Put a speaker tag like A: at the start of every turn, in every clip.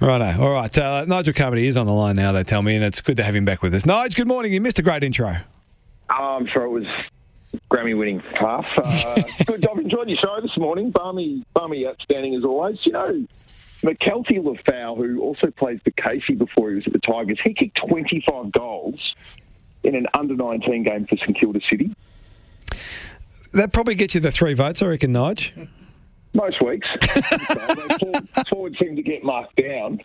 A: Righto. All right. Uh, Nigel Carmody is on the line now, they tell me, and it's good to have him back with us. Nigel, good morning. You missed a great intro.
B: Oh, I'm sure it was Grammy winning half. Uh, good. I've enjoyed your show this morning. Barmy, Barmy outstanding as always. You know, Mykelti Lefau, who also plays for Casey before he was at the Tigers, he kicked 25 goals in an under 19 game for St Kilda City.
A: That probably gets you the three votes, I reckon, Nigel.
B: Most weeks. forward, forward seem to marked down.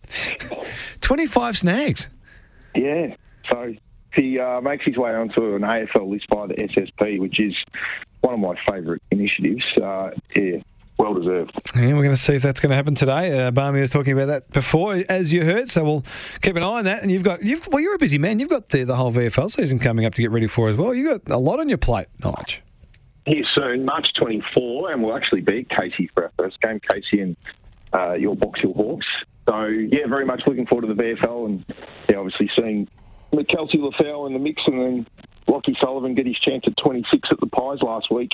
A: 25 snags.
B: Yeah. So he uh, makes his way onto an AFL list by the SSP, which is one of my favourite initiatives. Uh, yeah, well deserved.
A: Yeah, we're going to see if that's going to happen today. Uh, Barmy was talking about that before, as you heard, so we'll keep an eye on that. And you've got, you've, well, you're a busy man. You've got the, the whole VFL season coming up to get ready for as well. You've got a lot on your plate, Nigel.
B: Here soon, March 24, and we'll actually beat Casey for our first game, Casey and uh, your Box Hill Hawks. So, yeah, very much looking forward to the VFL and yeah, obviously seeing Mykelti Lefau in the mix and then Lockie Sullivan get his chance at 26 at the Pies last week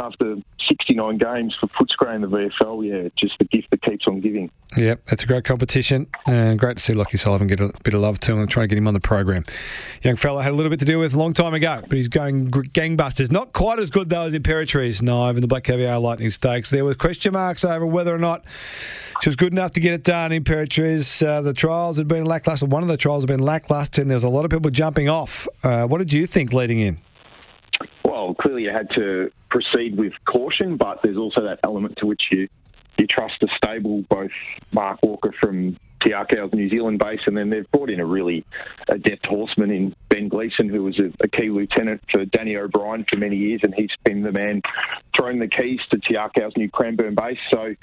B: after 69 games for Footscray in the VFL. Yeah, just the gift keeps giving.
A: Yep, it's a great competition and great to see Lockie Sullivan get a bit of love too. I'm trying to get him on the program. Young fella had a little bit to do with a long time ago, but he's going gangbusters. Not quite as good though as Imperatriz, no, in the Black Caviar Lightning Stakes. There were question marks over whether or not she was good enough to get it done. Imperatriz, uh, the trials had been lackluster. One of the trials had been lackluster, and there was a lot of people jumping off. Uh, what did you think leading in?
B: Well, clearly you had to proceed with caution, but there's also that element to which you you trust the stable, both Mark Walker from Te Akau's New Zealand base, and then they've brought in a really adept horseman in Ben Gleeson, who was a, a key lieutenant for Danny O'Brien for many years, and he's been the man throwing the keys to Te Akau's new Cranbourne base. So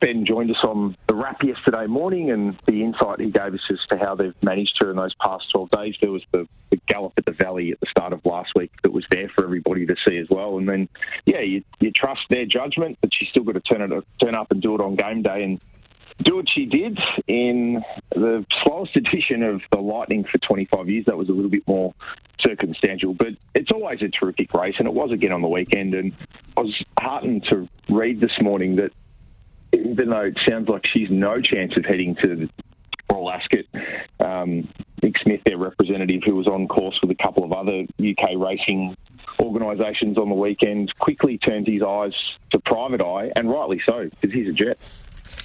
B: Ben joined us on the wrap yesterday morning, and the insight he gave us as to how they've managed to in those past 12 days. There was the, the, gallop at the Valley at the start of last week that was there for everybody to see as well. And then, yeah, you, you trust their judgment, but she's still got to turn it turn up and do it on game day. And do what she did in the slowest edition of the Lightning for 25 years. That was a little bit more circumstantial, but it's always a terrific race, and it was again on the weekend. And I was heartened to read this morning that even though it sounds like she's no chance of heading to Royal Ascot, um, Nick Smith, their representative, who was on course with a couple of other UK racing organisations on the weekend, quickly turned his eyes to Private Eye, and rightly so, because he's a jet.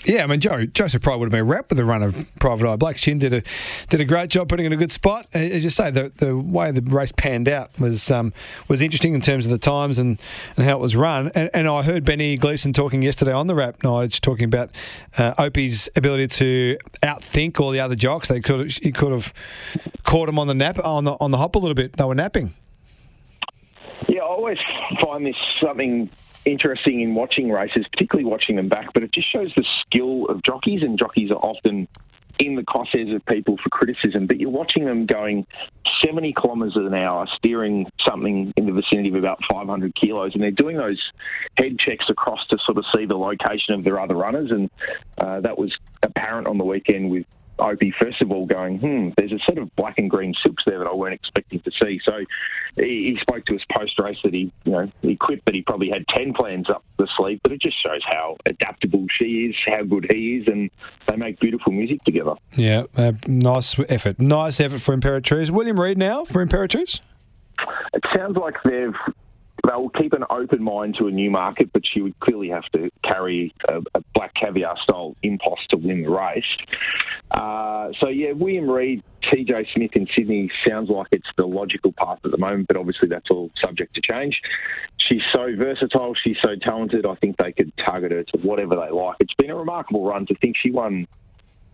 A: Yeah, I mean, Joe, Joseph probably would have been wrapped with the run of Private Eye. Blake Shinn did a did a great job putting in a good spot. As you say, the the way the race panned out was um, was interesting in terms of the times and, and how it was run. And, and I heard Benny Gleeson talking yesterday on the wrap, Nige, talking about uh, Opie's ability to outthink all the other jocks. They could he could have caught him on the nap on the on the hop a little bit. They were napping.
B: Always find this something interesting in watching races, particularly watching them back, but it just shows the skill of jockeys, and jockeys are often in the crosshairs of people for criticism, but you're watching them going 70 kilometres an hour, steering something in the vicinity of about 500 kilos, and they're doing those head checks across to sort of see the location of their other runners, and uh, that was apparent on the weekend with Opie, first of all, going, hmm, there's a set of black and green silks there that I weren't expecting to see. So he, he spoke to us post race that he, you know, he quit that he probably had 10 plans up the sleeve, but it just shows how adaptable she is, how good he is, and they make beautiful music together.
A: Yeah, uh, nice effort. Nice effort for Imperatriz. William Reid now for Imperatriz?
B: It sounds like they've they'll keep an open mind to a new market, but she would clearly have to carry a, a black caviar style impost to win the race. Uh, so yeah, William Reid, TJ Smith in Sydney sounds like it's the logical path at the moment, but obviously that's all subject to change. She's so versatile, she's so talented. I think they could target her to whatever they like. It's been a remarkable run to think she won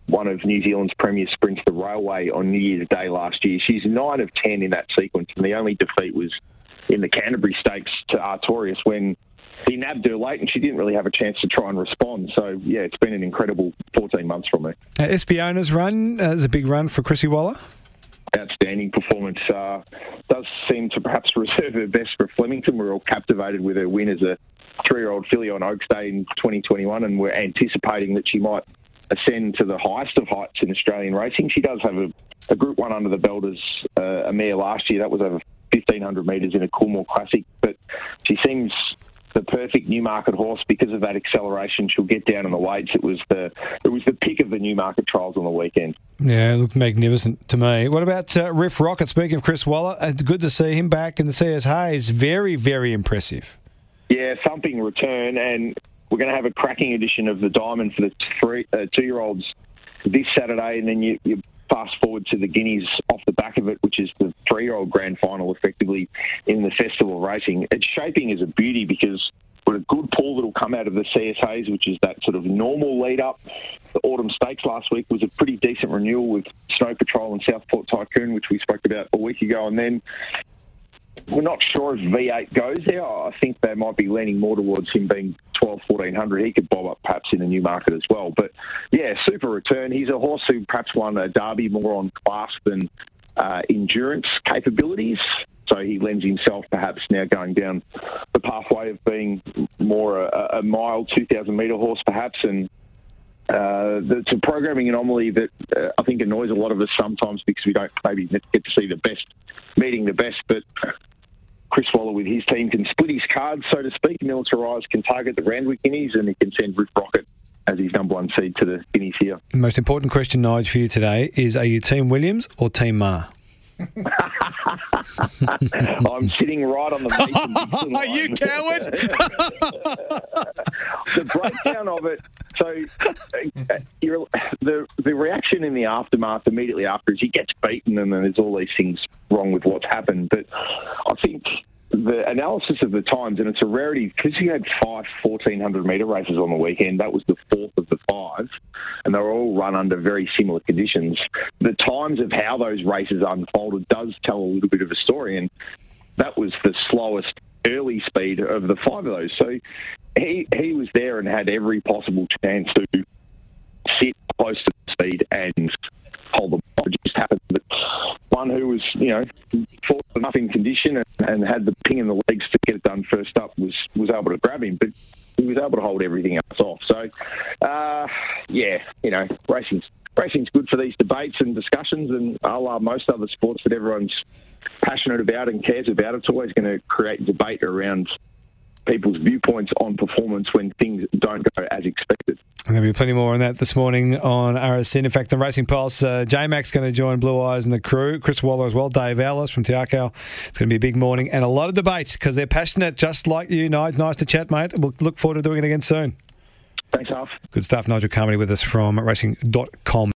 B: one of New Zealand's premier sprints, the Railway, on New Year's Day last year. She's nine of ten in that sequence, and the only defeat was in the Canterbury Stakes to Artorius when he nabbed her late and she didn't really have a chance to try and respond. So, yeah, it's been an incredible 14 months from her.
A: Uh, Espiona's run uh, is a big run for Chrissy Waller.
B: Outstanding performance. Uh, does seem to perhaps reserve her best for Flemington. We're all captivated with her win as a three-year-old filly on Oaks Day in 2021, and we're anticipating that she might ascend to the highest of heights in Australian racing. She does have a, a Group One under the belt as uh, a mare last year. That was over 1500 metres in a Coolmore Classic, but she seems the perfect Newmarket horse because of that acceleration. She'll get down in the weights. It was the it was the pick of the Newmarket trials on the weekend.
A: Yeah, it looked magnificent to me. What about uh, Riff Rocket? Speaking of Chris Waller, uh, good to see him back in the CS Hayes. Very, very impressive.
B: Yeah, thumping return, and we're going to have a cracking edition of the Diamond for the three, uh, two-year-olds this Saturday, and then you, you fast forward to the Guineas off the back of it, which is the three-year-old grand final, effectively in the festival racing. It's shaping as a beauty because we've a good pool that'll come out of the CS Hayes, which is that sort of normal lead-up. The Autumn Stakes last week was a pretty decent renewal with Snow Patrol and Southport Tycoon, which we spoke about a week ago, and then we're not sure if V8 goes there. I think they might be leaning more towards him being 12, 1400. He could bob up perhaps in a Newmarket as well. But yeah, super return. He's a horse who perhaps won a derby more on class than uh, endurance capabilities. So he lends himself perhaps now going down the pathway of being more a, a mile, 2,000 metre horse perhaps. And uh, it's a programming anomaly that uh, I think annoys a lot of us sometimes because we don't maybe get to see the best meeting the best. But Chris Waller with his team can split his cards, so to speak. Militarize can target the Randwick Guineas and he can send Riff Rocket as his number one seed to the Guineas here.
A: The most important question, Nige, for you today is are you Team Williams or Team Ma?
B: I'm sitting right on the Mason
A: Are you coward?
B: the breakdown of it. So, uh, the the reaction in the aftermath immediately after is he gets beaten, and then there's all these things wrong with what's happened. But I think the analysis of the times, and it's a rarity because he had five 1400 metre races on the weekend. That was the fourth of the five, and they were all run under very similar conditions. The times of how those races unfolded does tell a little bit of a story, and that was the slowest early speed of the five of those. So he he was there and had every possible chance to sit close to the speed and hold the ball. It just happened that one who was, you know, fought enough in condition and, and, had the ping in the legs to get it done first up was was able to grab him, but he was able to hold everything else off. So, uh, yeah, you know, racing's racing's good for these debates and discussions, and a la most other sports that everyone's passionate about and cares about, it's always going to create debate around people's viewpoints on performance when things don't go as expected.
A: There'll be plenty more on that this morning on RSN. In fact, the Racing Pulse, uh, J Mac's going to join Blue Eyes and the crew. Chris Waller as well, Dave Ellis from Te Akau. It's going to be a big morning and a lot of debates because they're passionate, just like you, Nigel. Nice to chat, mate. We'll look forward to doing it again soon.
B: Thanks, Half.
A: Good stuff. Nigel Carmody with us from racing.com.